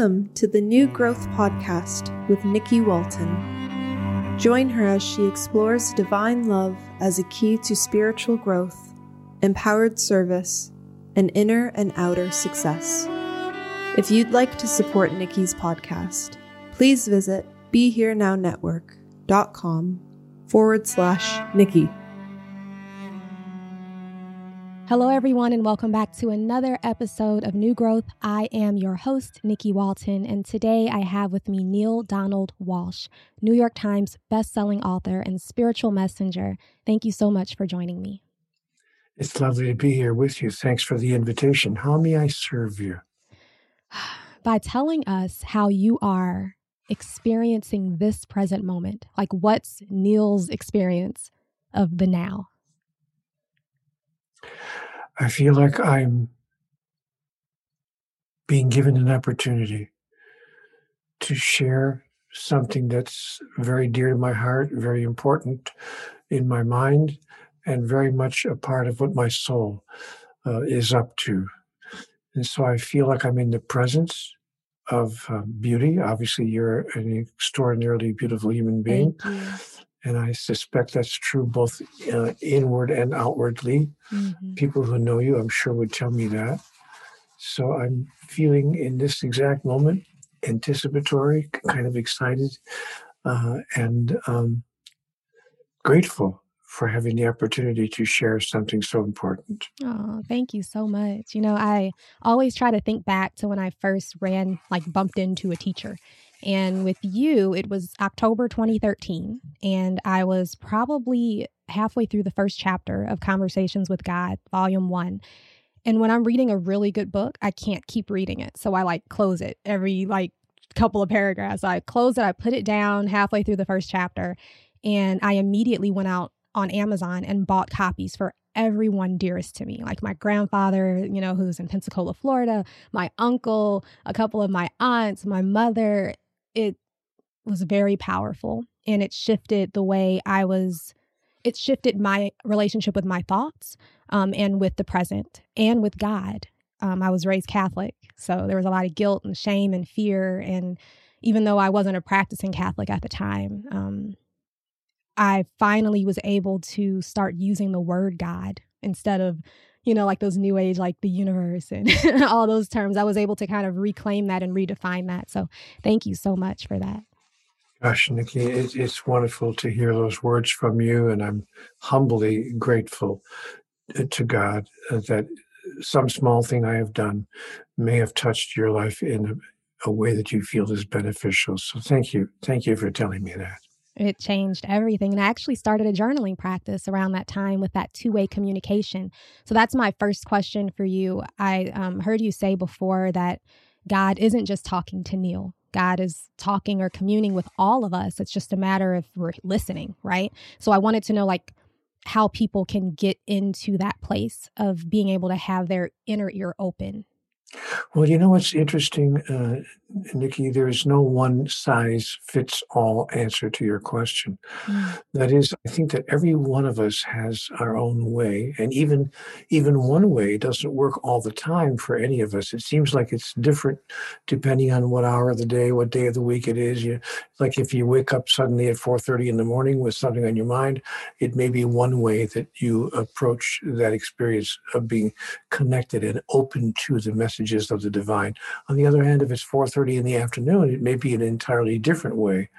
Welcome to the New Growth Podcast with Nikki Walton. Join her as she explores divine love as a key to spiritual growth, empowered service, and inner and outer success. If you'd like to support Nikki's podcast, please visit BeHereNowNetwork.com forward slash Nikki. Hello, everyone, and welcome back to another episode of New Growth. I am your host, Nikki Walton, and today I have with me Neale Donald Walsch, New York Times bestselling author and spiritual messenger. Thank you so much for joining me. It's lovely to be here with you. Thanks for the invitation. How may I serve you? By telling us how you are experiencing this present moment, like what's Neale's experience of the now? I feel like I'm being given an opportunity to share something that's very dear to my heart, very important in my mind, and very much a part of what my soul uh, is up to. And so I feel like I'm in the presence of uh, beauty. Obviously, you're an extraordinarily beautiful human being. And I suspect that's true both uh, inward and outwardly. Mm-hmm. People who know you, I'm sure, would tell me that. So I'm feeling in this exact moment anticipatory, kind of excited, uh, and um, grateful for having the opportunity to share something so important. Oh, thank you so much. You know, I always try to think back to when I first ran, like bumped into a teacher. And with you, it was October 2013. And I was probably halfway through the first chapter of Conversations with God, volume one. And when I'm reading a really good book, I can't keep reading it. So I like close it every like couple of paragraphs. I close it, I put it down halfway through the first chapter. And I immediately went out on Amazon and bought copies for everyone dearest to me, like my grandfather, you know, who's in Pensacola, Florida, my uncle, a couple of my aunts, my mother, it was very powerful and it shifted the way I was it shifted my relationship with my thoughts um, and with the present and with God. Um, I was raised Catholic, so there was a lot of guilt and shame and fear. And even though I wasn't a practicing Catholic at the time, um, I finally was able to start using the word God instead of, you know, like those new age, like the universe and all those terms. I was able to kind of reclaim that and redefine that. So thank you so much for that. Gosh, Nikki, it, it's wonderful to hear those words from you, and I'm humbly grateful to God that some small thing I have done may have touched your life in a, a way that you feel is beneficial. So thank you. Thank you for telling me that. It changed everything. And I actually started a journaling practice around that time with that two way communication. So that's my first question for you. I um, heard you say before that God isn't just talking to Neale. God is talking or communing with all of us. It's just a matter of we're listening, right? So I wanted to know, like, how people can get into that place of being able to have their inner ear open well, you know what's interesting, uh, Nikki? There is no one size fits all answer to your question. Mm. That is, I think that every one of us has our own way, and even even one way doesn't work all the time for any of us. It seems like it's different depending on what hour of the day, what day of the week it is. You like if you wake up suddenly at four thirty in the morning with something on your mind, it may be one way that you approach that experience of being connected and open to the message messages of the divine. On the other hand, if it's 4:30 in the afternoon, it may be an entirely different way.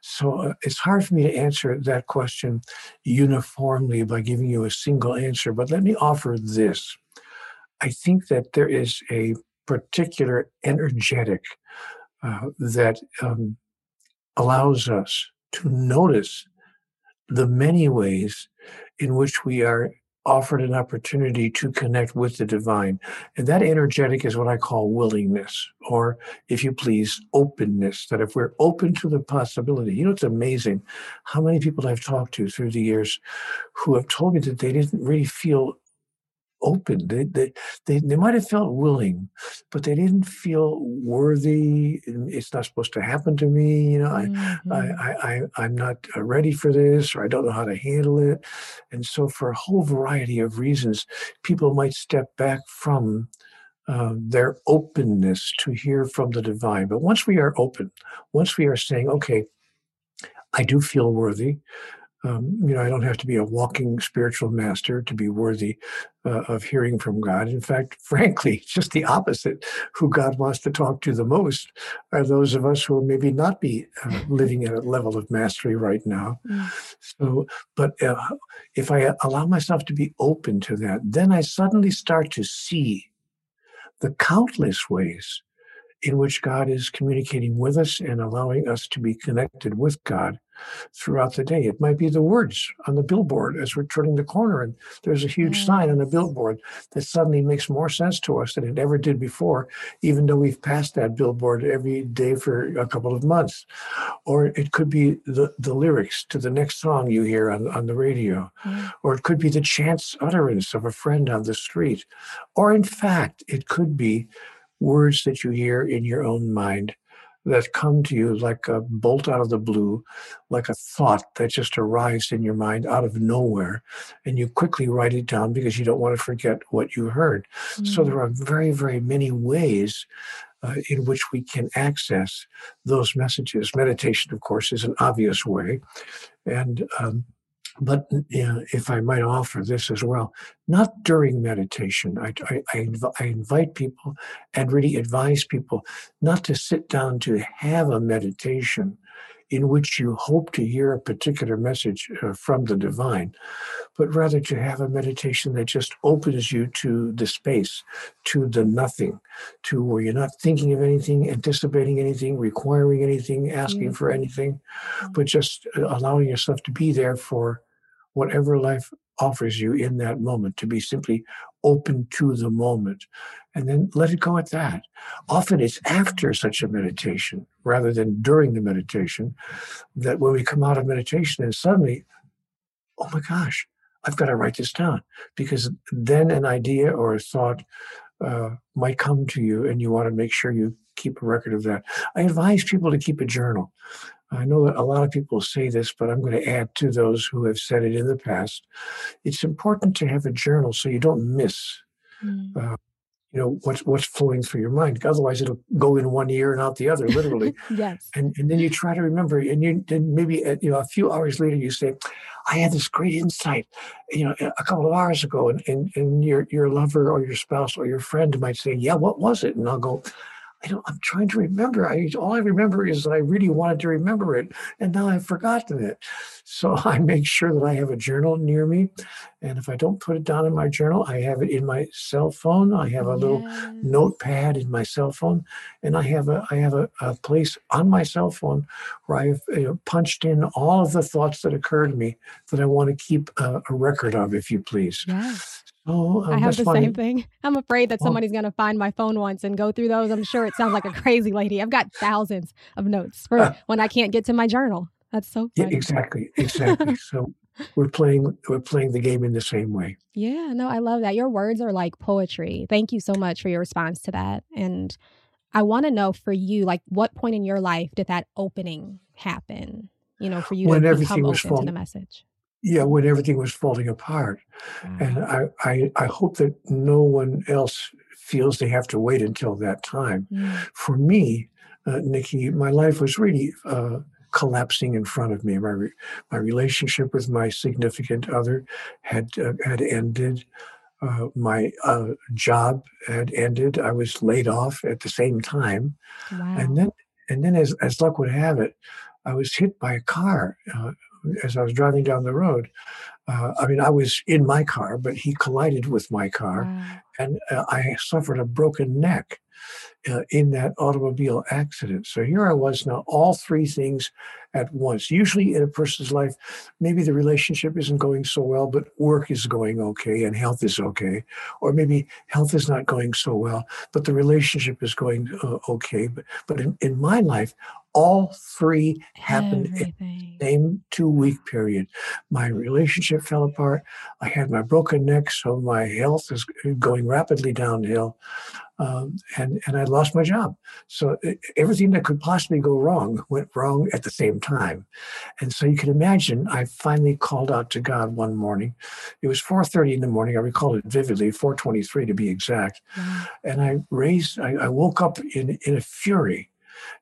So uh, it's hard for me to answer that question uniformly by giving you a single answer. But let me offer this. I think that there is a particular energetic uh, that um, allows us to notice the many ways in which we are offered an opportunity to connect with the divine. And that energetic is what I call willingness, or if you please, openness. That if we're open to the possibility, you know, it's amazing how many people I've talked to through the years who have told me that they didn't really feel open. They, they, they, they might have felt willing, but they didn't feel worthy. It's not supposed to happen to me. You know, mm-hmm. I, I, I, I'm not uh, ready for this, or I don't know how to handle it. And so, for a whole variety of reasons, people might step back from uh, their openness to hear from the divine. But once we are open, once we are saying, okay, I do feel worthy. Um, you know, I don't have to be a walking spiritual master to be worthy uh, of hearing from God. In fact, frankly, just the opposite. Who God wants to talk to the most are those of us who will maybe not be uh, living at a level of mastery right now. Mm. So, but uh, if I allow myself to be open to that, then I suddenly start to see the countless ways in which God is communicating with us and allowing us to be connected with God throughout the day. It might be the words on the billboard as we're turning the corner, and there's a huge yes. sign on the billboard that suddenly makes more sense to us than it ever did before, even though we've passed that billboard every day for a couple of months. Or it could be the, the lyrics to the next song you hear on, on the radio, mm. or it could be the chance utterance of a friend on the street. Or in fact, it could be words that you hear in your own mind that come to you like a bolt out of the blue, like a thought that just arrives in your mind out of nowhere. And you quickly write it down because you don't want to forget what you heard. Mm-hmm. So there are very, very many ways uh, in which we can access those messages. Meditation, of course, is an obvious way. And um, but if I might offer this as well, not during meditation. I, I, I, inv- I, invite people and really advise people not to sit down to have a meditation in which you hope to hear a particular message uh, from the divine, but rather to have a meditation that just opens you to the space, to the nothing, to where you're not thinking of anything, anticipating anything, requiring anything, asking mm-hmm. for anything, mm-hmm. but just uh, allowing yourself to be there for whatever life offers you in that moment, to be simply open to the moment and then let it go at that. Often it's after such a meditation rather than during the meditation that when we come out of meditation and suddenly, oh my gosh, I've got to write this down because then an idea or a thought uh, might come to you and you want to make sure you keep a record of that. I advise people to keep a journal. I know that a lot of people say this, but I'm going to add to those who have said it in the past. It's important to have a journal so you don't miss, mm. uh, you know, what's what's flowing through your mind. Otherwise, it'll go in one ear and out the other, literally. yes. And and then you try to remember, and you then maybe at, you know a few hours later you say, "I had this great insight, you know, a couple of hours ago," and and, and your your lover or your spouse or your friend might say, "Yeah, what was it?" And I'll go I don't, I'm trying to remember. I all I remember is that I really wanted to remember it, and now I've forgotten it. So I make sure that I have a journal near me, and if I don't put it down in my journal, I have it in my cell phone. I have a yes. little notepad in my cell phone, and I have a I have a, a place on my cell phone where I've you know, punched in all of the thoughts that occur to me that I want to keep a, a record of, if you please. Yes. Oh, um, I have the funny. same thing. I'm afraid that oh. somebody's going to find my phone once and go through those. I'm sure it sounds like a crazy lady. I've got thousands of notes for uh, when I can't get to my journal. That's so funny. Yeah, exactly, exactly. so we're playing we're playing the game in the same way. Yeah, no, I love that. Your words are like poetry. Thank you so much for your response to that. And I want to know for you, like, what point in your life did that opening happen? You know, for you when to become open falling, to the message yeah, when everything was falling apart. Mm-hmm. And I, I, I hope that no one else feels they have to wait until that time. Mm-hmm. For me, uh, Nikki, my life was really uh, collapsing in front of me. My re- my relationship with my significant other had uh, had ended. Uh, my uh, job had ended. I was laid off at the same time, wow. and then and then as as luck would have it, I was hit by a car uh, as I was driving down the road. Uh, I mean, I was in my car, but he collided with my car, wow. and uh, I suffered a broken neck uh, in that automobile accident. So here I was now, all three things at once. Usually in a person's life, maybe the relationship isn't going so well, but work is going okay and health is okay. Or maybe health is not going so well, but the relationship is going uh, okay. But, but in, in my life, All three happened Everything. in the same two week period. My relationship fell apart. I had my broken neck, so my health is going rapidly downhill. Um, and and I lost my job. So everything that could possibly go wrong went wrong at the same time. And so you can imagine, I finally called out to God one morning. It was 4:30 in the morning. I recall it vividly, 4:23 to be exact. Wow. And I raised. I, I, woke up in in a fury.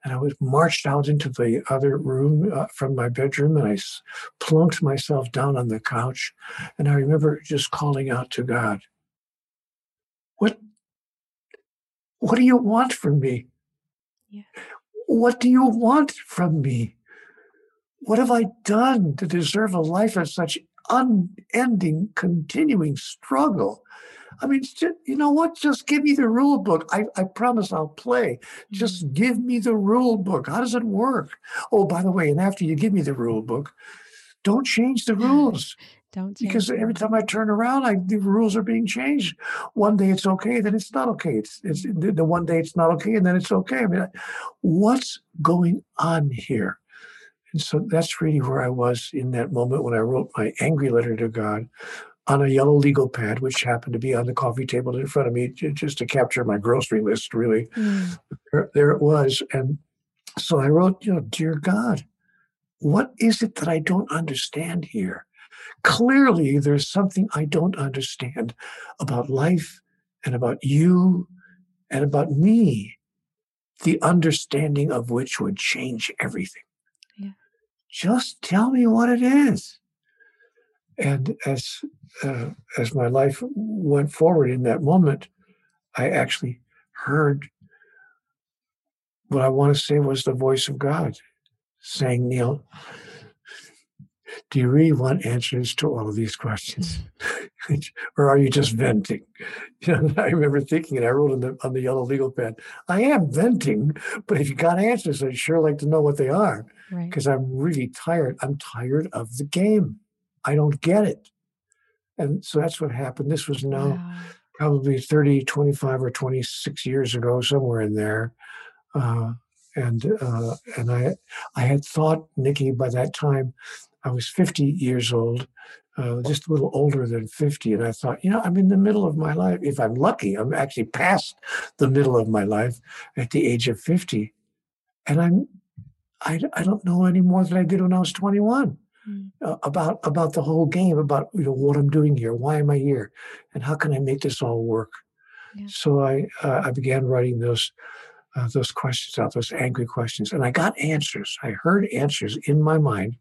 And I was marched out into the other room uh, from my bedroom, and I plunked myself down on the couch. And I remember just calling out to God, "What what do you want from me? Yeah. What do you want from me? What have I done to deserve a life of such unending, continuing struggle? I mean, you know what? Just give me the rule book. I, I promise I'll play. Just mm-hmm. give me the rule book. How does it work? Oh, by the way, and after you give me the rule book, don't change the rules. Don't because every time I turn around, I, the rules are being changed. One day it's okay, then it's not okay. It's, it's the one day it's not okay, and then it's okay. I mean, what's going on here? And so that's really where I was in that moment when I wrote my angry letter to God on a yellow legal pad, which happened to be on the coffee table in front of me, just to capture my grocery list. Really, mm. there, there it was, and so I wrote, you know, dear God, what is it that I don't understand here? Clearly, there's something I don't understand about life and about you and about me, the understanding of which would change everything. Yeah. Just tell me what it is. And as uh, as my life went forward in that moment, I actually heard what I want to say was the voice of God saying, Neale, do you really want answers to all of these questions? or are you just venting? You know, I remember thinking, and I wrote on the on the yellow legal pad, I am venting, but if you got answers, I'd sure like to know what they are. Because right. I'm really tired. I'm tired of the game. I don't get it. And so that's what happened. This was now wow. probably 30, 25, or 26 years ago, somewhere in there. Uh, and uh, and I I had thought, Nikki, by that time I was 50 years old, uh, just a little older than 50. And I thought, you know, I'm in the middle of my life. If I'm lucky, I'm actually past the middle of my life at the age of 50. And I'm, I, I don't know any more than I did when I was 21 mm. Uh, about, about the whole game, about, you know, what I'm doing here, why am I here, and how can I make this all work? Yeah. So I, uh, I began writing those, uh, those questions out, those angry questions, and I got answers. I heard answers in my mind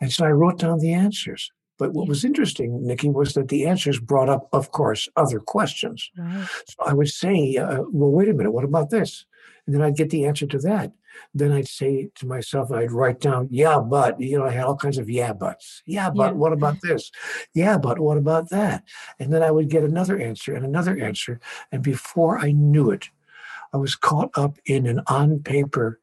and so I wrote down the answers. But what was interesting, Nikki, was that the answers brought up, of course, other questions. Right. So I would say, uh, well, wait a minute, what about this? And then I'd get the answer to that. Then I'd say to myself, I'd write down, yeah, but, you know, I had all kinds of yeah, buts. Yeah, but yeah. what about this? Yeah, but what about that? And then I would get another answer and another answer. And before I knew it, I was caught up in an on paper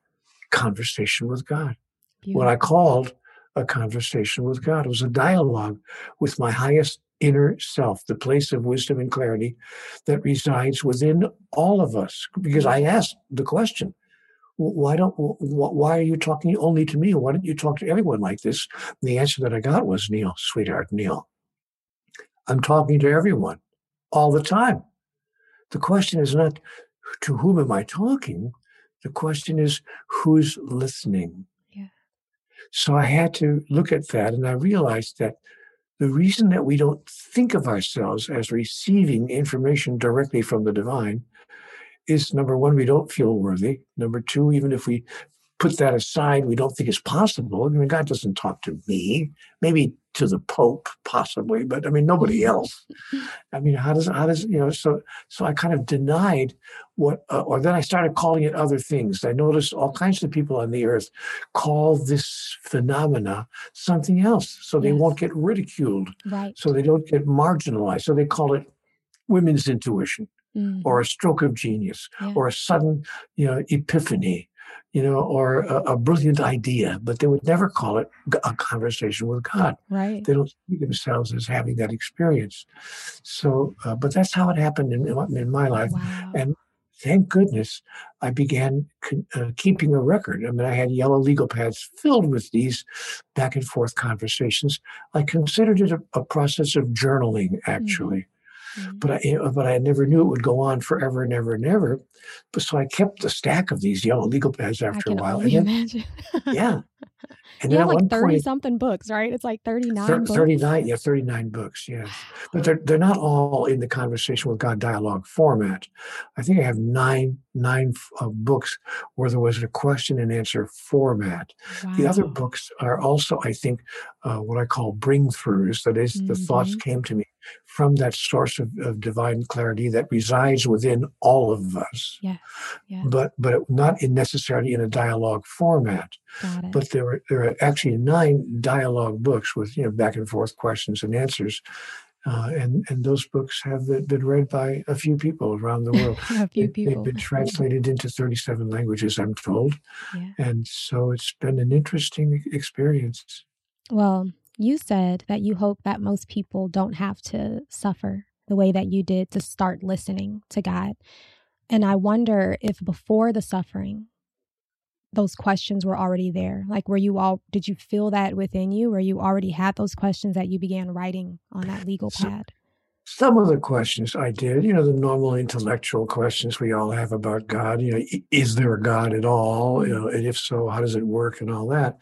conversation with God. Beautiful. What I called a conversation with God. It was a dialogue with my highest inner self, the place of wisdom and clarity that resides within all of us. Because I asked the question, why don't why are you talking only to me? Why don't you talk to everyone like this? And the answer that I got was, Neale, sweetheart, Neale, I'm talking to everyone all the time. The question is not to whom am I talking? The question is who's listening? So I had to look at that and I realized that the reason that we don't think of ourselves as receiving information directly from the divine is number one, we don't feel worthy. Number two, even if we put that aside, we don't think it's possible. I mean, God doesn't talk to me. Maybe to the Pope, possibly, but I mean nobody else. I mean, how does how does you know? So so I kind of denied what, uh, or then I started calling it other things. I noticed all kinds of people on the earth call this phenomena something else, so they yes. won't get ridiculed, right? So they don't get marginalized. So they call it women's intuition. Mm-hmm. Or a stroke of genius, yeah. or a sudden, you know, epiphany, you know, or a, a, brilliant idea, but they would never call it a conversation with God. Right. They don't see themselves as having that experience. So, uh, but that's how it happened in, in my life. Wow. And thank goodness I began uh, keeping a record. I mean, I had yellow legal pads filled with these back and forth conversations. I considered it a, a process of journaling, mm-hmm. actually. Mm-hmm. But I, but I never knew it would go on forever and ever and ever. But so I kept a stack of these yellow legal pads after a while. and then, yeah, and you have like 30 point, something books, right? It's like 39 thir- 39, yeah, 39 books, yes. But they're, they're not all in the conversation with God dialogue format. I think I have nine, nine uh, books where there was a question and answer format. Wow. The other books are also, I think, uh, what I call bring throughs. That is, mm-hmm. the thoughts mm-hmm. came to me from that source of, of, divine clarity that resides within all of us. Yeah. yeah. But but not in necessarily in a dialogue format. But there are there are actually nine dialogue books with you know back and forth questions and answers. Uh, and and those books have been read by a few people around the world. a few people. They've been translated into 37 languages, I'm told. Yeah. And so it's been an interesting experience. Well, you said that you hope that most people don't have to suffer the way that you did to start listening to God. And I wonder if before the suffering, those questions were already there. Like, were you all, did you feel that within you, where you already had those questions that you began writing on that legal pad? Some of the questions I did, you know, the normal intellectual questions we all have about God. You know, is there a God at all? You know, and if so, how does it work and all that?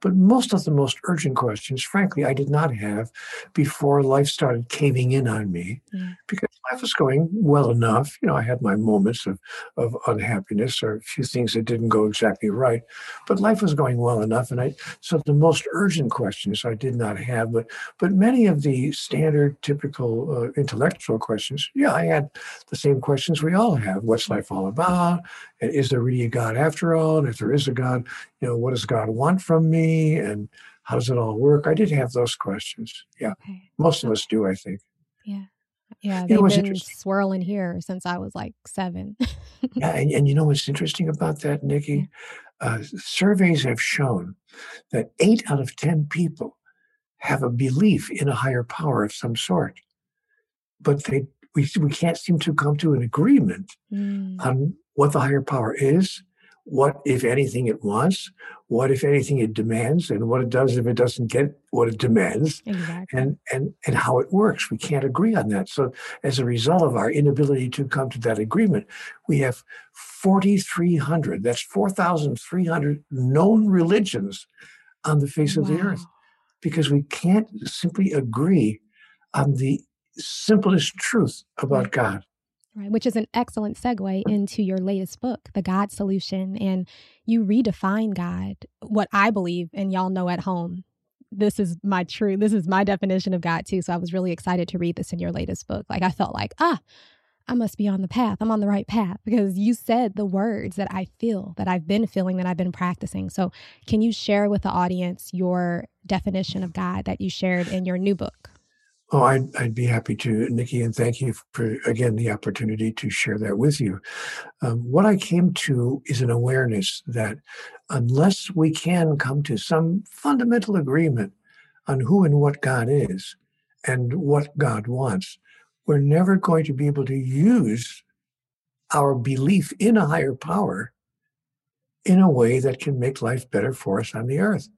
But most of the most urgent questions, frankly, I did not have before life started caving in on me yeah. because life was going well enough. You know, I had my moments of, of unhappiness or a few things that didn't go exactly right, but life was going well enough. And I, so the most urgent questions I did not have, but, but many of the standard, typical uh, intellectual questions, yeah, I had the same questions we all have. What's life all about? And is there really a God after all? And if there is a God, you know, what does God want from me? And how does it all work? I did have those questions. Yeah. Okay. Most of us do, I think. Yeah. Yeah, they've been swirling here since I was like seven. yeah, and, and you know what's interesting about that, Nikki? Yeah. Uh, surveys have shown that eight out of 10 people have a belief in a higher power of some sort but they we, we can't seem to come to an agreement mm. on what the higher power is, what, if anything, it wants, what, if anything, it demands, and what it does if it doesn't get what it demands, exactly. and, and, and how it works. We can't agree on that. So, as a result of our inability to come to that agreement, we have 4,300, that's 4,300 known religions on the face wow. of the earth because we can't simply agree on the simplest truth about. God. Right, which is an excellent segue into your latest book, The God Solution. And you redefine God, what I believe, and y'all know at home. This is my true, this is my definition of God too. So I was really excited to read this in your latest book. Like I felt like, ah, I must be on the path. I'm on the right path because you said the words that I feel, that I've been feeling, that I've been practicing. So, can you share with the audience your definition of God that you shared in your new book? Oh, I'd, I'd be happy to, Nikki, and thank you for, again, the opportunity to share that with you. Um, what I came to is an awareness that unless we can come to some fundamental agreement on who and what God is and what God wants, we're never going to be able to use our belief in a higher power in a way that can make life better for us on the earth.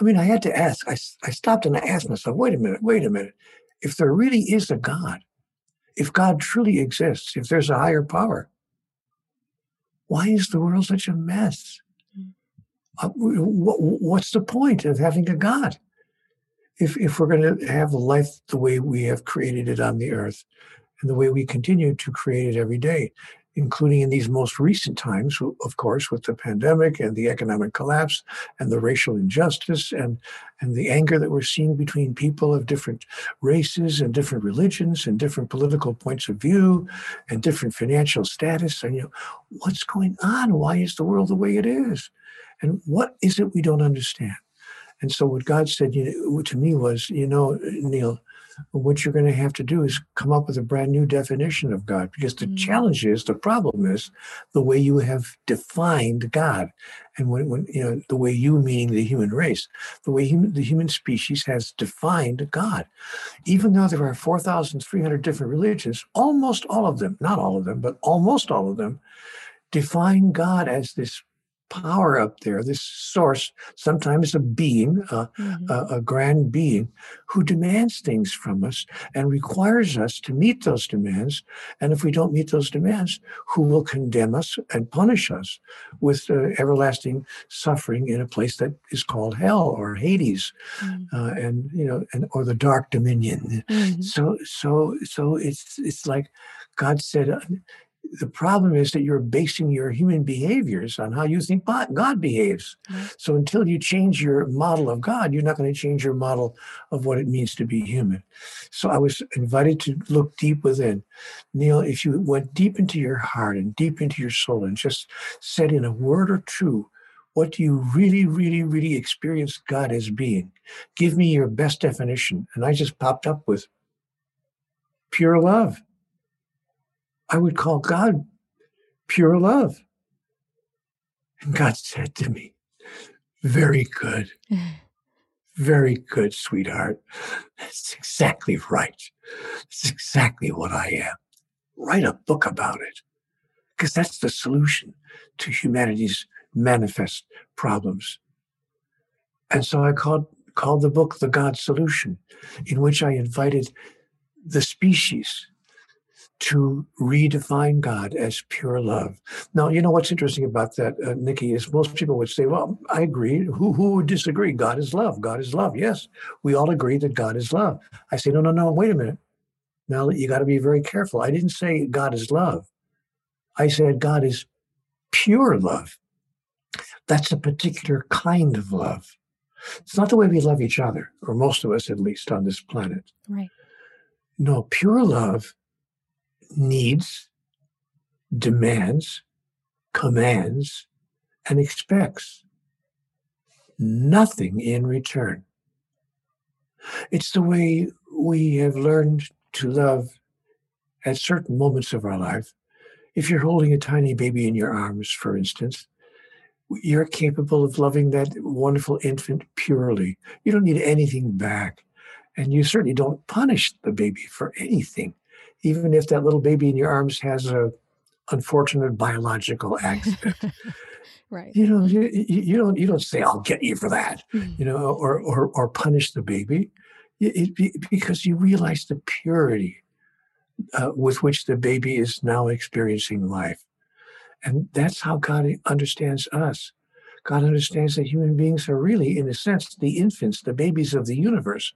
I mean, I had to ask, I, I stopped and I asked myself, wait a minute, wait a minute if there really is a God, if God truly exists, if there's a higher power, why is the world such a mess? Uh, what's the point of having a God? If, if we're going to have life the way we have created it on the earth and the way we continue to create it every day, including in these most recent times, of course, with the pandemic and the economic collapse and the racial injustice and, and the anger that we're seeing between people of different races and different religions and different political points of view and different financial status. And, you know, what's going on? Why is the world the way it is? And what is it we don't understand? And so what God said you know, to me was, you know, Neale, what you're going to have to do is come up with a brand new definition of God. Because the mm. challenge is the problem is the way you have defined God. And when, when you know the way you meaning the human race the way human, the human species has defined God. Even though there are 4300 different religions almost all of them not all of them but almost all of them define God as this power up there, this source, sometimes a being, uh, mm-hmm. a, a, grand being, who demands things from us and requires us to meet those demands. And if we don't meet those demands, who will condemn us and punish us with uh, everlasting suffering in a place that is called hell or Hades, mm-hmm. uh, and you know, and or the dark dominion. Mm-hmm. So, so, so it's it's like God said the problem is that you're basing your human behaviors on how you think God behaves. Mm-hmm. So until you change your model of God, you're not going to change your model of what it means to be human. So I was invited to look deep within. Neale, if you went deep into your heart and deep into your soul and just said in a word or two, what do you really, really, really experience God as being? Give me your best definition. And I just popped up with pure love. I would call God pure love. And God said to me, Very good. Very good, sweetheart. That's exactly right. That's exactly what I am. Write a book about it. Because that's the solution to humanity's manifest problems. And so I called, called the book The God Solution, in which I invited the species to redefine God as pure love. Now, you know what's interesting about that, uh, Nikki, is most people would say, well, I agree. Who, who would disagree? God is love. God is love. Yes, we all agree that God is love. I say, no, no, no, wait a minute. Now, you got to be very careful. I didn't say God is love. I said God is pure love. That's a particular kind of love. It's not the way we love each other, or most of us at least on this planet. Right. No, pure love needs, demands, commands, and expects nothing in return. It's the way we have learned to love at certain moments of our life. If you're holding a tiny baby in your arms, for instance, you're capable of loving that wonderful infant purely. You don't need anything back. And you certainly don't punish the baby for anything even if that little baby in your arms has a unfortunate biological accident. right. You know, you, you, don't you don't say I'll get you for that, mm-hmm. you know, or or or punish the baby, it, it, because you realize the purity uh, with which the baby is now experiencing life, and that's how God understands us. God understands that human beings are really, in a sense, the infants, the babies of the universe.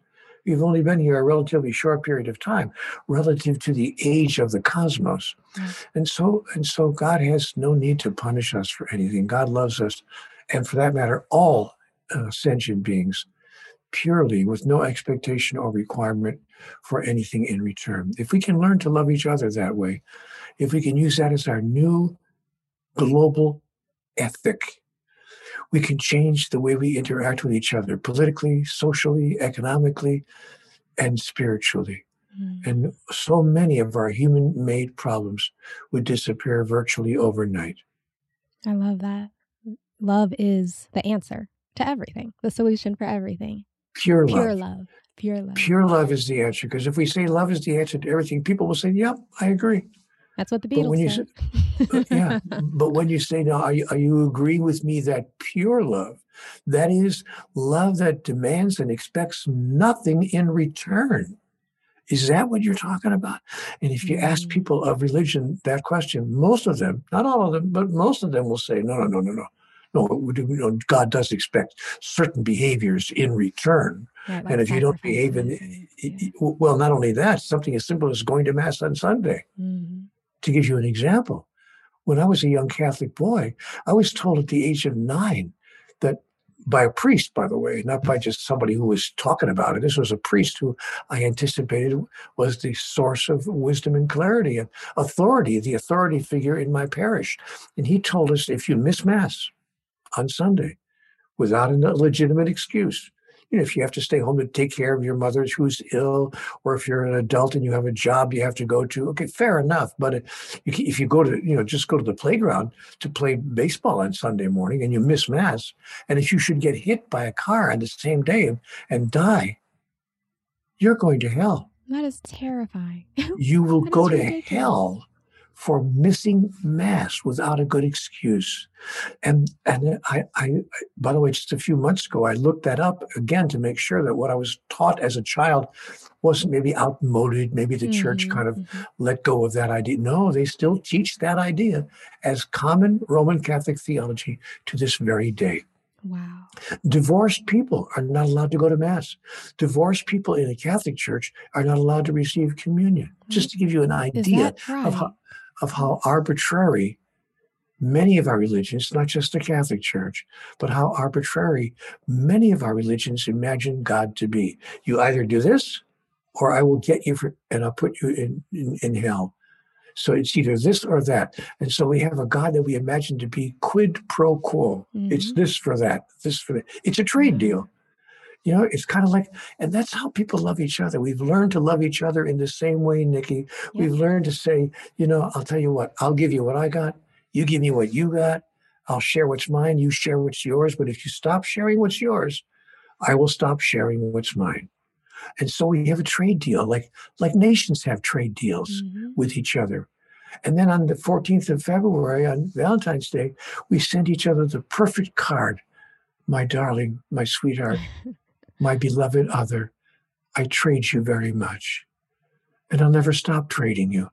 You've only been here a relatively short period of time relative to the age of the cosmos. Mm. And so and so God has no need to punish us for anything. God loves us and for that matter all uh, sentient beings purely with no expectation or requirement for anything in return. If we can learn to love each other that way, if we can use that as our new global ethic, we can change the way we interact with each other politically, socially, economically, and spiritually. Mm. And so many of our human made problems would disappear virtually overnight. I love that. Love is the answer to everything, the solution for everything. Pure, Pure love. love. Pure love. Pure love is the answer. Because if we say love is the answer to everything, people will say, Yep, I agree. That's what the Beatles said. Say, yeah, but when you say now, are you, are you agreeing with me that pure love, that is love that demands and expects nothing in return? Is that what you're talking about? And if you ask mm. people of religion that question, most of them, not all of them, but most of them will say, no, no, no, no, no. No, God does expect certain behaviors in return. like and if you don't behave in, yeah. well, not only that, something as simple as going to Mass on Sunday. Mm-hmm to give you an example, when I was a young Catholic boy, I was told at the age of nine that by a priest, by the way, not by just somebody who was talking about it. This was a priest who I anticipated was the source of wisdom and clarity and authority, the authority figure in my parish. And he told us if you miss Mass on Sunday without a legitimate excuse, you know, if you have to stay home to take care of your mother who's ill, or if you're an adult and you have a job you have to go to, okay, fair enough. But if you go to, you know, just go to the playground to play baseball on Sunday morning and you miss mass, and if you should get hit by a car on the same day and, and die, you're going to hell. That is terrifying. You will go to hell for missing mass without a good excuse. And and I, I, by the way, just a few months ago, I looked that up again to make sure that what I was taught as a child wasn't maybe outmoded. Maybe the mm-hmm. church kind of mm-hmm. let go of that idea. No, they still teach that idea as common Roman Catholic theology to this very day. Wow. Divorced people are not allowed to go to Mass. Divorced people in a Catholic church are not allowed to receive communion. Just to give you an idea right? of how of how arbitrary many of our religions, not just the Catholic Church, but how arbitrary many of our religions imagine God to be. You either do this, or I will get you for, and I'll put you in, in, in hell. So it's either this or that. And so we have a God that we imagine to be quid pro quo. Mm-hmm. It's this for that, this for that. It's a trade mm-hmm. deal. You know, it's kind of like, and that's how people love each other. We've learned to love each other in the same way, Nikki. Yeah. We've learned to say, you know, I'll tell you what, I'll give you what I got. You give me what you got. I'll share what's mine. You share what's yours. But if you stop sharing what's yours, I will stop sharing what's mine. And so we have a trade deal, like like nations have trade deals mm-hmm. with each other. And then on the 14th of February, on Valentine's Day, we send each other the perfect card. My darling, my sweetheart, my beloved other, I trade you very much. And I'll never stop trading you.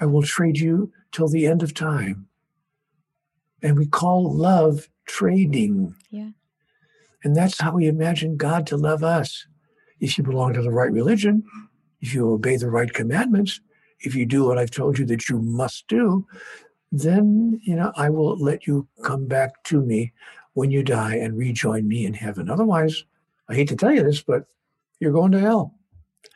I will trade you till the end of time. And we call love trading. Yeah. And that's how we imagine God to love us. If you belong to the right religion, if you obey the right commandments, if you do what I've told you that you must do, then you know I will let you come back to me when you die and rejoin me in heaven. Otherwise, I hate to tell you this, but you're going to hell.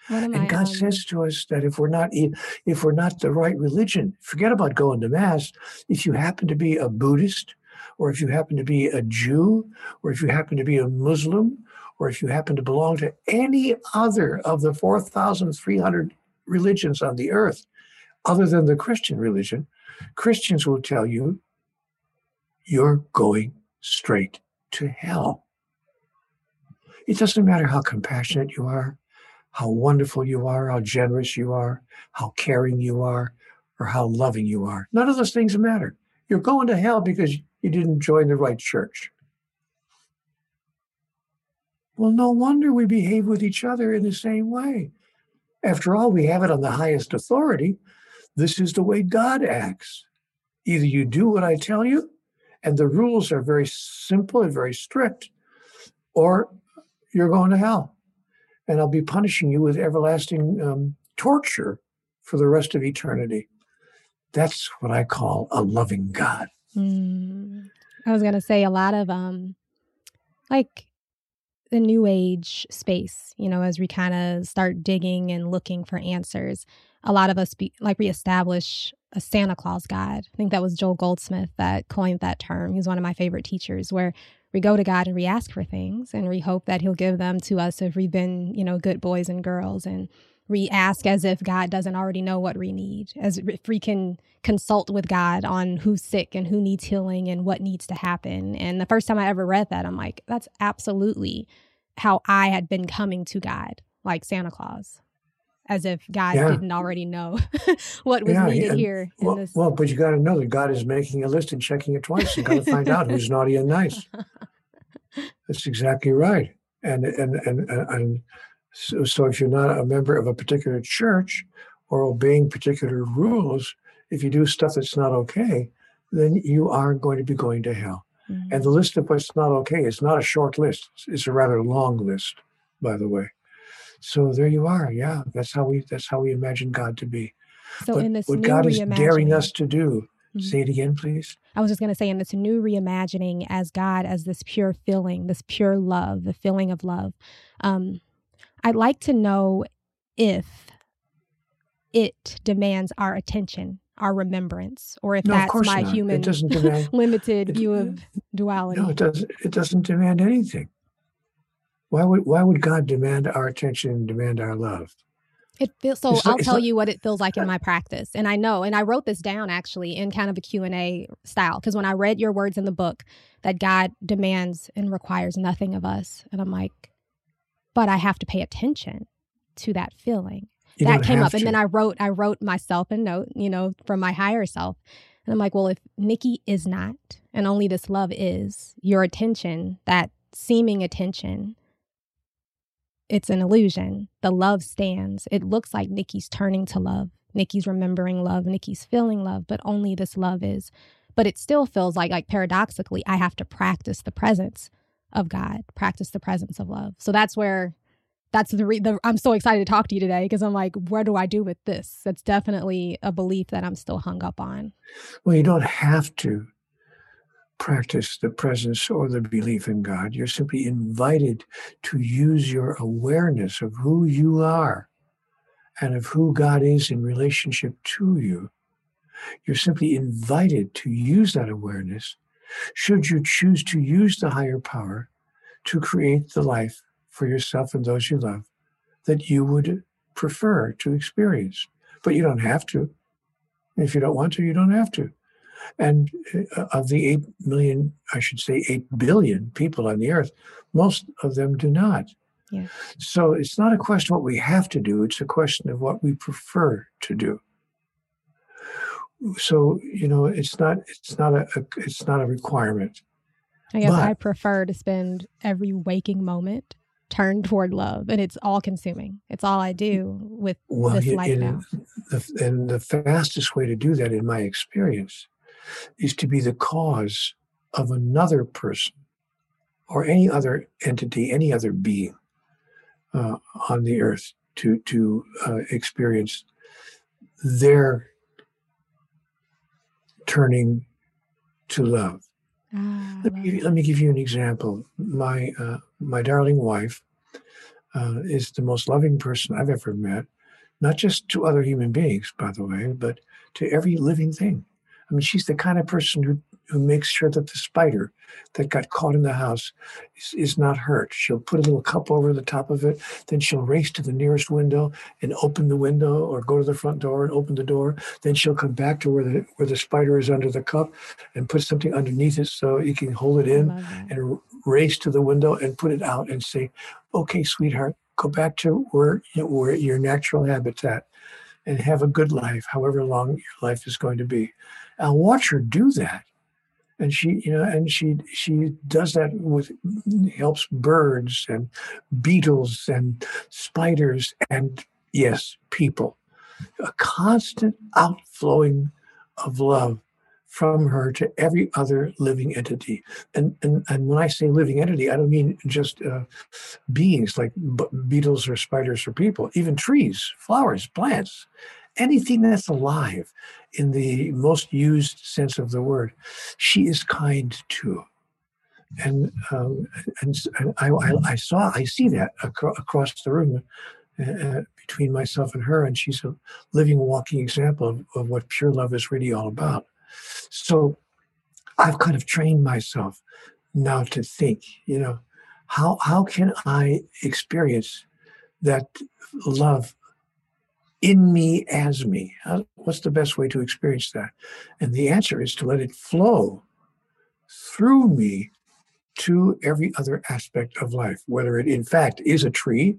And God says to us that if we're not if we're not the right religion, forget about going to mass. If you happen to be a Buddhist, or if you happen to be a Jew, or if you happen to be a Muslim, or if you happen to belong to any other of the 4,300 religions on the earth, other than the Christian religion, Christians will tell you you're going straight to hell. It doesn't matter how compassionate you are, how wonderful you are, how generous you are, how caring you are, or how loving you are. None of those things matter. You're going to hell because you didn't join the right church. Well, no wonder we behave with each other in the same way. After all, we have it on the highest authority. This is the way God acts. Either you do what I tell you, and the rules are very simple and very strict, or you're going to hell. And I'll be punishing you with everlasting um, torture for the rest of eternity. That's what I call a loving God. Mm. I was going to say a lot of, um, like, the new age space, you know, as we kind of start digging and looking for answers, a lot of us be, like reestablish a Santa Claus God. I think that was Joel Goldsmith that coined that term. He's one of my favorite teachers, where we go to God and we ask for things and we hope that He'll give them to us if we've been, you know, good boys and girls. And we ask as if God doesn't already know what we need, as if we can consult with God on who's sick and who needs healing and what needs to happen. And the first time I ever read that, I'm like, that's absolutely how I had been coming to God, like Santa Claus as if God yeah. didn't already know what was yeah, needed here. Well, this... well, but you got to know that God is making a list and checking it twice. You got to find out who's naughty and nice. That's exactly right. And and and and so, so if you're not a member of a particular church or obeying particular rules, if you do stuff that's not okay, then you are going to be going to hell. Mm-hmm. And the list of what's not okay is not a short list; it's a rather long list, by the way. So there you are. Yeah, that's how we that's how we imagine God to be. So but in this what God is daring us to do. Mm-hmm. Say it again, please. I was just going to say, in this new reimagining as God as this pure feeling, this pure love, the feeling of love. Um, I'd like to know if it demands our attention, our remembrance, or if no, that's my not. human demand, limited it, view of duality. No, it doesn't. It doesn't demand anything. Why would why would God demand our attention and demand our love? It feels so. I'll tell not, you what it feels like in my practice, and I know, and I wrote this down actually in kind of a Q and A style because when I read your words in the book that God demands and requires nothing of us, and I'm like, but I have to pay attention to that feeling. You that came up, to. and then I wrote, I wrote myself a note, you know, from my higher self, and I'm like, well, if Nikki is not, and only this love is, your attention, that seeming attention it's an illusion. The love stands. It looks like Nikki's turning to love. Nikki's remembering love. Nikki's feeling love, but only this love is. But it still feels like, like paradoxically, I have to practice the presence of God, practice the presence of love. So that's where, that's the, re- the I'm so excited to talk to you today because I'm like, where do I do with this? That's definitely a belief that I'm still hung up on. Well, you don't have to practice the presence or the belief in God. You're simply invited to use your awareness of who you are and of who God is in relationship to you. You're simply invited to use that awareness should you choose to use the higher power to create the life for yourself and those you love that you would prefer to experience. But you don't have to. If you don't want to, you don't have to. And uh, of the 8 million, I should say 8 billion people on the earth, most of them do not. Yeah. So it's not a question of what we have to do, it's a question of what we prefer to do. So, you know, it's not it's not a, a it's not a requirement. I guess but, I prefer to spend every waking moment turned toward love and it's all consuming it's all i do with well, this life in, now the, and the fastest way to do that in my experience is to be the cause of another person or any other entity, any other being uh, on the earth to to uh, experience their turning to love. Ah, let, me, let me give you an example. My uh, my darling wife uh, is the most loving person I've ever met, not just to other human beings, by the way, but to every living thing. I mean, she's the kind of person who, who makes sure that the spider that got caught in the house is, is not hurt. She'll put a little cup over the top of it. Then she'll race to the nearest window and open the window or go to the front door and open the door. Then she'll come back to where the, where the spider is under the cup and put something underneath it so you can hold it in and race to the window and put it out and say, okay, sweetheart, go back to where, where your natural habitat and have a good life, however long your life is going to be. I'll watch her do that. And she, you know, and she she does that with helps birds and beetles and spiders and yes, people. A constant outflowing of love from her to every other living entity. And, and, and when I say living entity, I don't mean just uh, beings like b- beetles or spiders or people, even trees, flowers, plants, anything that's alive in the most used sense of the word, she is kind to. And um, and, and I, I, saw I see that acro- across the room uh, uh, between myself and her, and she's a living, walking example of, of what pure love is really all about. So I've kind of trained myself now to think, you know, how how can I experience that love in me as me. How, what's the best way to experience that? And the answer is to let it flow through me to every other aspect of life, whether it in fact is a tree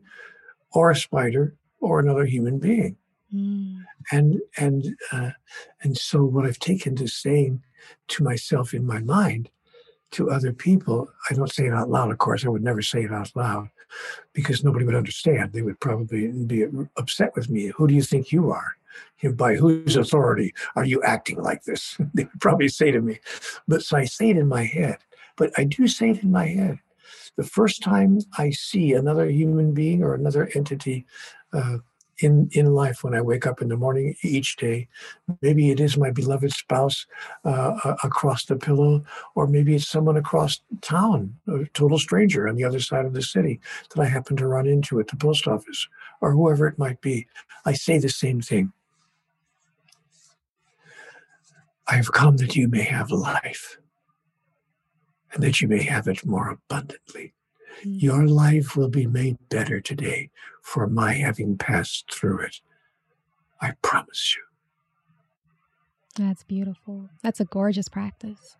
or a spider or another human being. Mm. And and uh, and so what I've taken to saying to myself in my mind to other people, I don't say it out loud, of course, I would never say it out loud, because nobody would understand. They would probably be upset with me. Who do you think you are? By whose authority are you acting like this? they would probably say to me. But so I say it in my head. But I do say it in my head. The first time I see another human being or another entity uh, in in life when I wake up in the morning each day. Maybe it is my beloved spouse uh, across the pillow, or maybe it's someone across town, a total stranger on the other side of the city that I happen to run into at the post office, or whoever it might be. I say the same thing. I have come that you may have life, and that you may have it more abundantly. Mm-hmm. Your life will be made better today for my having passed through it. I promise you. That's beautiful. That's a gorgeous practice.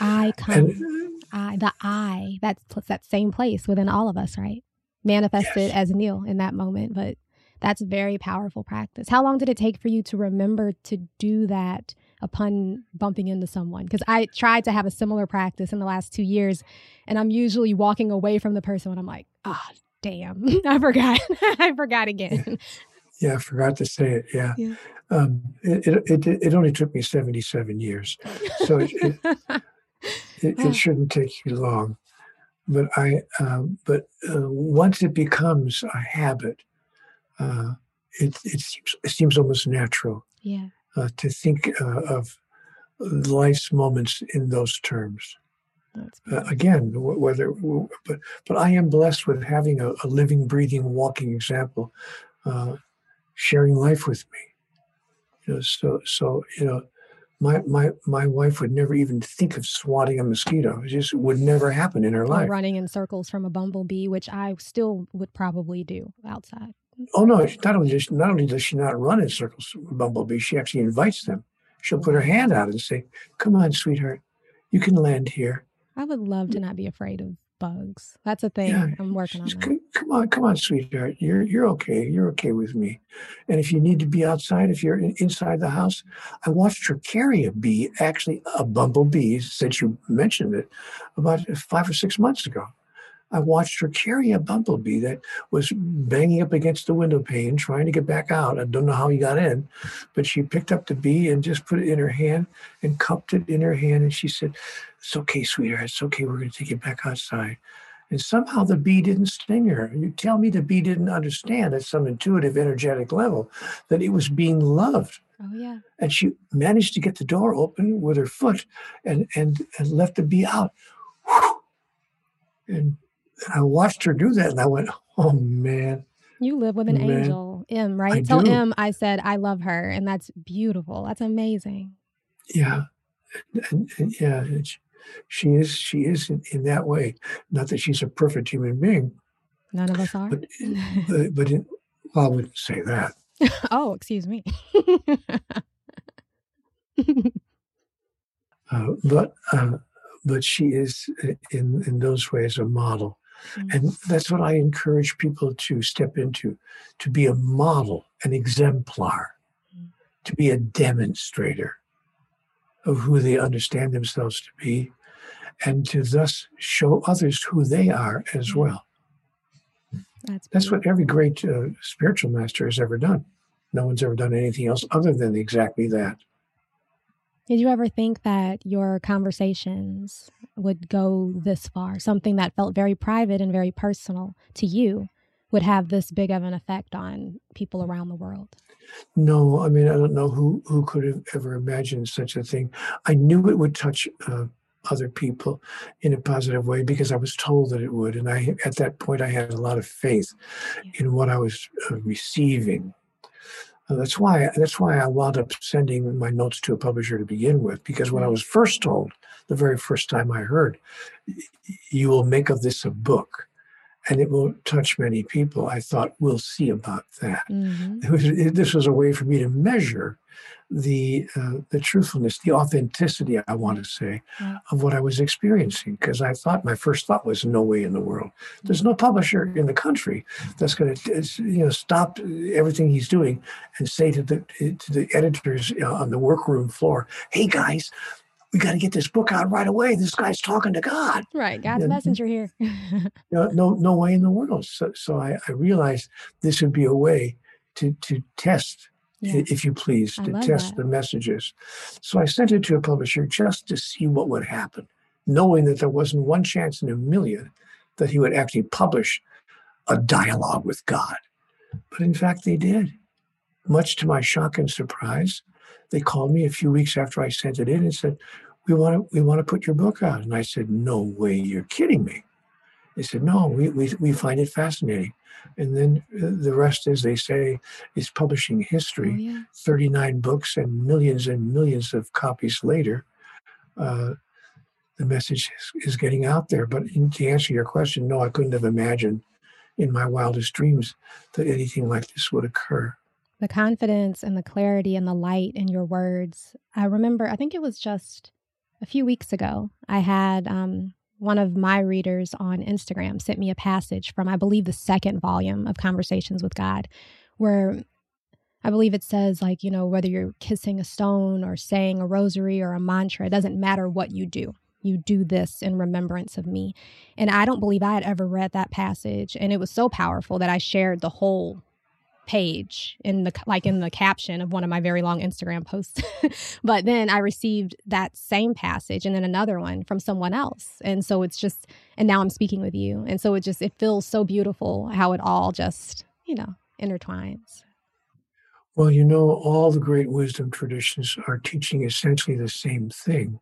I come. And, I, the I, that's that same place within all of us, right? Manifested yes. as Neale in that moment. But that's very powerful practice. How long did it take for you to remember to do that upon bumping into someone? Because I tried to have a similar practice in the last two years, and I'm usually walking away from the person when I'm like, ah, oh, damn, I forgot. I forgot again. Yeah. yeah. I forgot to say it. Yeah. yeah. Um, it, it, it, it, only took me 77 years. So it, it, it, it shouldn't take you long. But I, um, but uh, once it becomes a habit, uh, it, it, seems, it seems almost natural yeah. uh, to think uh, of life's moments in those terms. Uh, again, whether but but I am blessed with having a, a living, breathing, walking example, uh, sharing life with me. You know, so so you know, my my my wife would never even think of swatting a mosquito. It just would never happen in her or life. Running in circles from a bumblebee, which I still would probably do outside. Oh no! Not only does not only does she not run in circles with bumblebees, she actually invites them. She'll put her hand out and say, "Come on, sweetheart, you can land here." I would love to mm. not be afraid of bugs. That's a thing yeah, I'm working on. Come, come on, come on, sweetheart. You're you're okay. You're okay with me. And if you need to be outside, if you're in, inside the house, I watched her carry a bee, actually a bumblebee, since you mentioned it, about five or six months ago. I watched her carry a bumblebee that was banging up against the window pane, trying to get back out. I don't know how he got in, but she picked up the bee and just put it in her hand and cupped it in her hand. And she said, It's okay, sweetheart. It's okay. We're going to take it back outside. And somehow the bee didn't sting her. You tell me the bee didn't understand at some intuitive, energetic level that it was being loved. Oh, yeah. And she managed to get the door open with her foot and, and, and let the bee out. And I watched her do that and I went, oh man. You live with an man. angel, M, right? I Tell do. M I said I love her, and that's beautiful. That's amazing. Yeah, and, and yeah, she is. She is in, in, that way. Not that she's a perfect human being. None of us are. But, but, but in, well, I wouldn't say that. oh, excuse me. uh, but uh, but she is in in those ways a model Mm-hmm. And that's what I encourage people to step into to be a model, an exemplar, mm-hmm. to be a demonstrator of who they understand themselves to be, and to thus show others who they are as well. That's, that's what every great uh, spiritual master has ever done. No one's ever done anything else other than exactly that. Did you ever think that your conversations would go this far? Something that felt very private and very personal to you would have this big of an effect on people around the world? No, I mean, I don't know who, who could have ever imagined such a thing. I knew it would touch uh, other people in a positive way because I was told that it would. And I, at that point, I had a lot of faith yeah. in what I was uh, receiving that's why that's why I wound up sending my notes to a publisher to begin with, because when I was first told, the very first time I heard, you will make of this a book, and it will touch many people. I thought we'll see about that. Mm-hmm. Was, it, this was a way for me to measure the uh, the truthfulness, the authenticity, I want to say, yeah. of what I was experiencing. Because I thought my first thought was, no way in the world. There's no publisher in the country that's going to you know stop everything he's doing and say to the to the editors on the workroom floor, "Hey guys." We got to get this book out right away. This guy's talking to God. Right, God's know, messenger here. no, no, no way in the world. So, so I, I realized this would be a way to to test if you please, to test that. the messages. So I sent it to a publisher just to see what would happen, knowing that there wasn't one chance in a million that he would actually publish a dialogue with God. But in fact, they did. Much to my shock and surprise, they called me a few weeks after I sent it in and said, "We want to we want to put your book out." And I said, "No way! You're kidding me." They said, "No, we we, we find it fascinating." And then uh, the rest, as they say, is publishing history. Oh, yeah. 39 books and millions and millions of copies later. Uh, the message is, is getting out there. But to answer your question, no, I couldn't have imagined in my wildest dreams that anything like this would occur. The confidence and the clarity and the light in your words. I remember, I think it was just a few weeks ago, I had um, one of my readers on Instagram sent me a passage from, I believe, the second volume of Conversations with God, where I believe it says, like, you know, whether you're kissing a stone or saying a rosary or a mantra, it doesn't matter what you do. You do this in remembrance of me. And I don't believe I had ever read that passage. And it was so powerful that I shared the whole page in the like in the caption of one of my very long Instagram posts. but then I received that same passage and then another one from someone else. And so it's just and now I'm speaking with you. And so it just it feels so beautiful how it all just, you know, intertwines. Well, you know, all the great wisdom traditions are teaching essentially the same thing,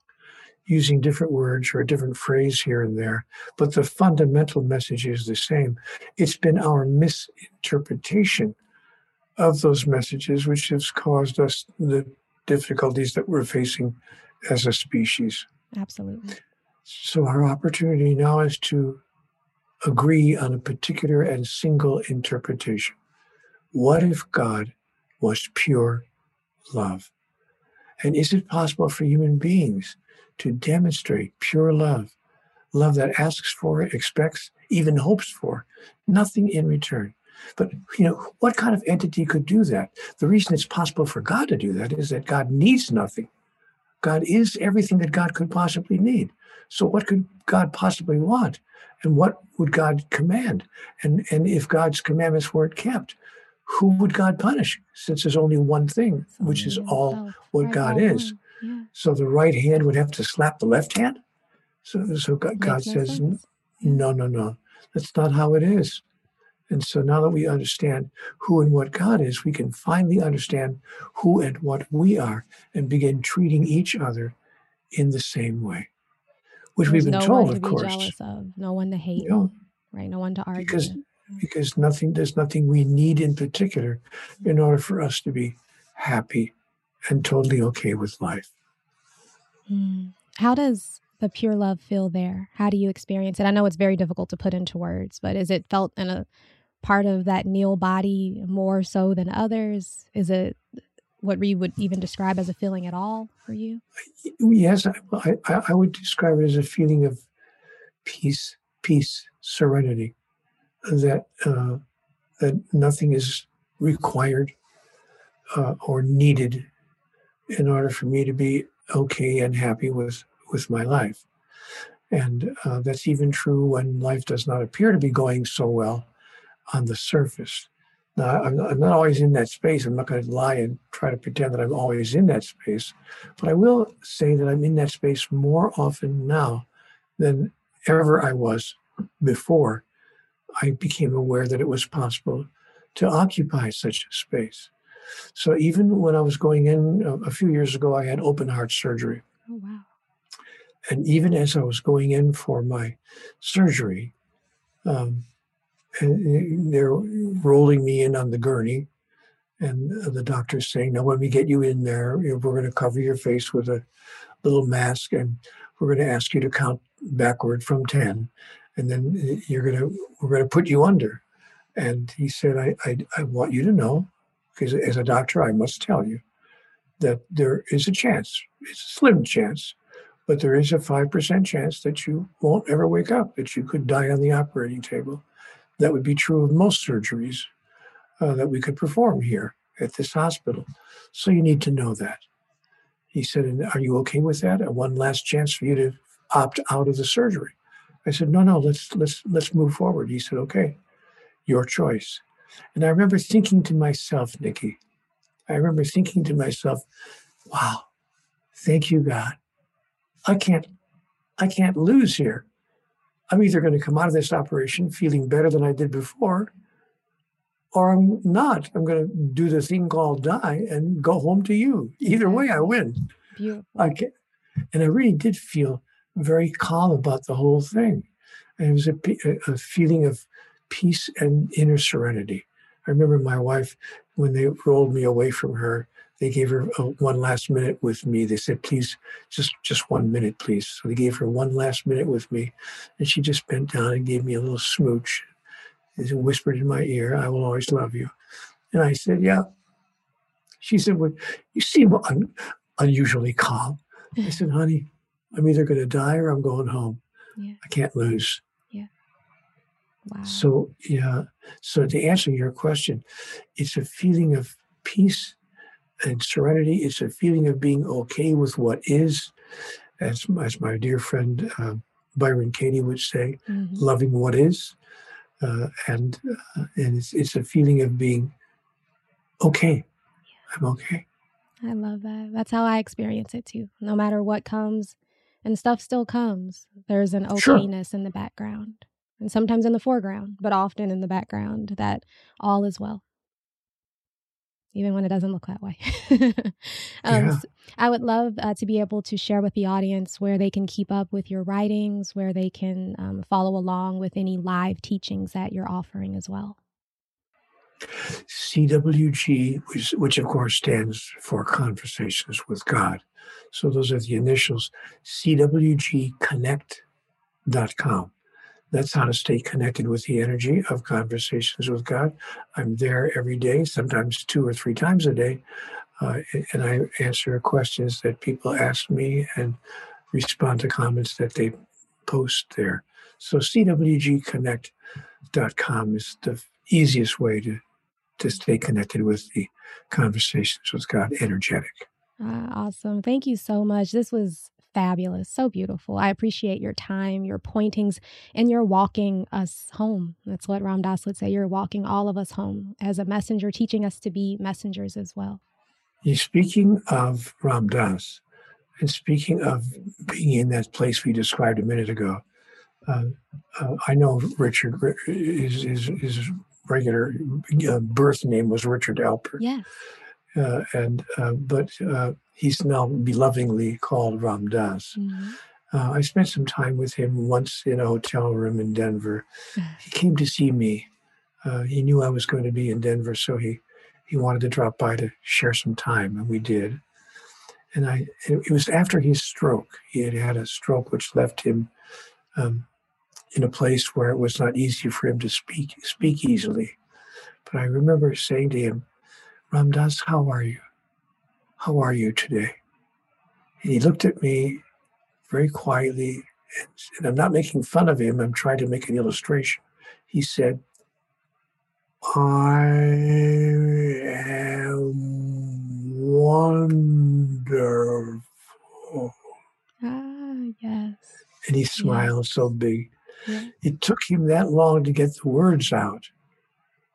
using different words or a different phrase here and there, but the fundamental message is the same. It's been our misinterpretation of those messages which has caused us the difficulties that we're facing as a species. Absolutely. So, our opportunity now is to agree on a particular and single interpretation. What if God was pure love. And is it possible for human beings to demonstrate pure love, love that asks for, expects, even hopes for, nothing in return? But you know, what kind of entity could do that? The reason it's possible for God to do that is that God needs nothing. God is everything that God could possibly need. So what could God possibly want? And what would God command? And and if God's commandments weren't kept, who would God punish since there's only one thing, which is all what God is? So the right hand would have to slap the left hand. So, so God, God says, no, no, no, that's not how it is. And so now that we understand who and what God is, we can finally understand who and what we are and begin treating each other in the same way, which There's we've been no told, one to of be course. jealous of, no one to hate, You know, right? No one to argue. because because nothing there's nothing we need in particular in order for us to be happy and totally okay with life. Mm. How does the pure love feel there? How do you experience it? I know it's very difficult to put into words, but is it felt in a part of that Neale body more so than others? Is it what we would even describe as a feeling at all for you? Yes, I, I, I would describe it as a feeling of peace, peace, serenity. That uh, that nothing is required uh, or needed in order for me to be okay and happy with with my life. And uh, that's even true when life does not appear to be going so well on the surface. Now, I'm not, I'm not always in that space. I'm not going to lie and try to pretend that I'm always in that space. But I will say that I'm in that space more often now than ever I was before I became aware that it was possible to occupy such a space. So even when I was going in a, a few years ago, I had open heart surgery. Oh, wow. And even as I was going in for my surgery, um, they're rolling me in on the gurney, and the doctor's saying, "Now, when we get you in there, we're going to cover your face with a little mask, and we're going to ask you to count backward from ten, and then you're going to we're going to put you under." And he said, I, I, I want you to know, because as a doctor, I must tell you that there is a chance, it's a slim chance, but there is a 5% chance that you won't ever wake up, that you could die on the operating table. That would be true of most surgeries uh, that we could perform here at this hospital. So you need to know that. He said, Are you okay with that? One last chance for you to opt out of the surgery. I said, No, no, let's let's let's move forward. He said, Okay your choice. And I remember thinking to myself, Nikki, I remember thinking to myself, wow, thank you, God. I can't, I can't lose here. I'm either going to come out of this operation feeling better than I did before, or I'm not. I'm going to do the thing called die and go home to you. Either mm-hmm. way, I win. Beautiful. I can, and I really did feel very calm about the whole thing. And it was a, a feeling of peace and inner serenity. I remember my wife, when they rolled me away from her, they gave her a, one last minute with me. They said, please, just just one minute, please. So they gave her one last minute with me, and she just bent down and gave me a little smooch, and whispered in my ear, "I will always love you." And I said, "Yeah." She said, "Well, you seem un- unusually calm." I said, "Honey, I'm either going to die or I'm going home. Yeah. I can't lose." Yeah. Wow. So yeah. So to answer your question, it's a feeling of peace and serenity. It's a feeling of being okay with what is, as, as my dear friend uh, Byron Katie would say, mm-hmm. loving what is. Uh, and uh, and it's, it's a feeling of being okay. Yeah. I'm okay. I love that. That's how I experience it too. No matter what comes, and stuff still comes, there's an okayness sure. in the background. And sometimes in the foreground, but often in the background, that all is well even when it doesn't look that way. um, yeah. so I would love uh, to be able to share with the audience where they can keep up with your writings, where they can um, follow along with any live teachings that you're offering as well. CWG, which, which of course stands for Conversations with God. So those are the initials, cwgconnect.com. That's how to stay connected with the energy of conversations with God. I'm there every day, sometimes two or three times a day, uh, and I answer questions that people ask me and respond to comments that they post there. So cwgconnect.com is the easiest way to, to stay connected with the conversations with God energetic. Uh, awesome. Thank you so much. This was fabulous, so beautiful. I appreciate your time, your pointings, and you're walking us home. That's what Ram Dass would say. You're walking all of us home as a messenger, teaching us to be messengers as well. Speaking of Ram Dass, and speaking of being in that place we described a minute ago, uh, uh, I know Richard, his, his, his regular uh, birth name was Richard Alpert. Yes. Uh, and uh, but uh, he's now belovingly called Ram Dass. Mm-hmm. Uh, I spent some time with him once in a hotel room in Denver. he came to see me. Uh, he knew I was going to be in Denver, so he he wanted to drop by to share some time, and we did. And I it was after his stroke. He had had a stroke which left him um, in a place where it was not easy for him to speak speak easily. But I remember saying to him, Ram Dass, how are you? How are you today? And he looked at me very quietly, and, I'm not making fun of him, I'm trying to make an illustration. He said, I am wonderful. Ah, yes. And he smiled yes. so big. Yeah. It took him that long to get the words out,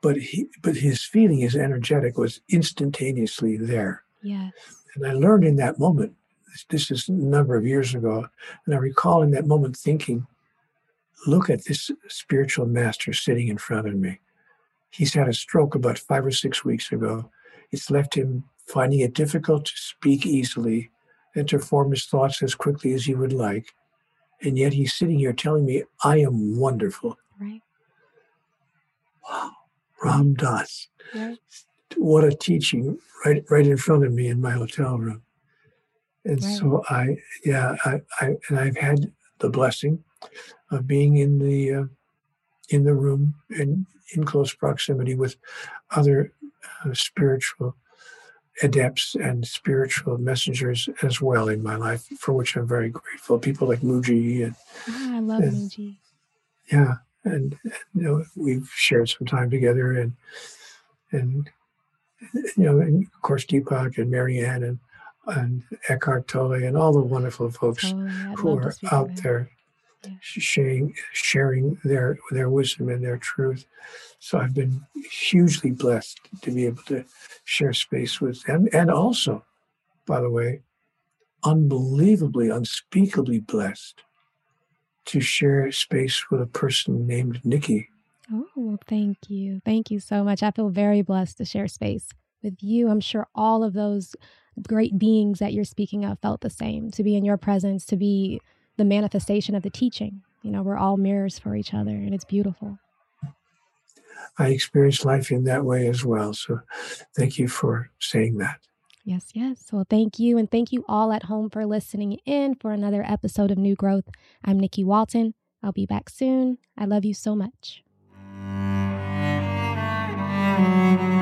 but he, but his feeling, his energetic, was instantaneously there. Yes. And I learned in that moment, this, this is a number of years ago, and I recall in that moment thinking, look at this spiritual master sitting in front of me. He's had a stroke about five or six weeks ago. It's left him finding it difficult to speak easily and to form his thoughts as quickly as he would like. And yet he's sitting here telling me, I am wonderful. Right. Wow. Ram Dass. Right what a teaching right right in front of me in my hotel room. And right. so I, yeah, I, I, and I've had the blessing of being in the uh, in the room and in close proximity with other uh, spiritual adepts and spiritual messengers as well in my life, for which I'm very grateful. People like Mooji and oh, I love and, Mooji. Yeah, and, and you know, we've shared some time together and and you know, and of course, Deepak and Marianne and, and Eckhart Tolle and all the wonderful folks oh, who are out there yeah. sharing, sharing their, their wisdom and their truth. So I've been hugely blessed to be able to share space with them. And also, by the way, unbelievably, unspeakably blessed to share space with a person named Nikki Oh, well, thank you. Thank you so much. I feel very blessed to share space with you. I'm sure all of those great beings that you're speaking of felt the same to be in your presence, to be the manifestation of the teaching. You know, we're all mirrors for each other, and it's beautiful. I experience life in that way as well. So thank you for saying that. Yes, yes. Well, thank you. And thank you all at home for listening in for another episode of New Growth. I'm Nikki Walton. I'll be back soon. I love you so much. Música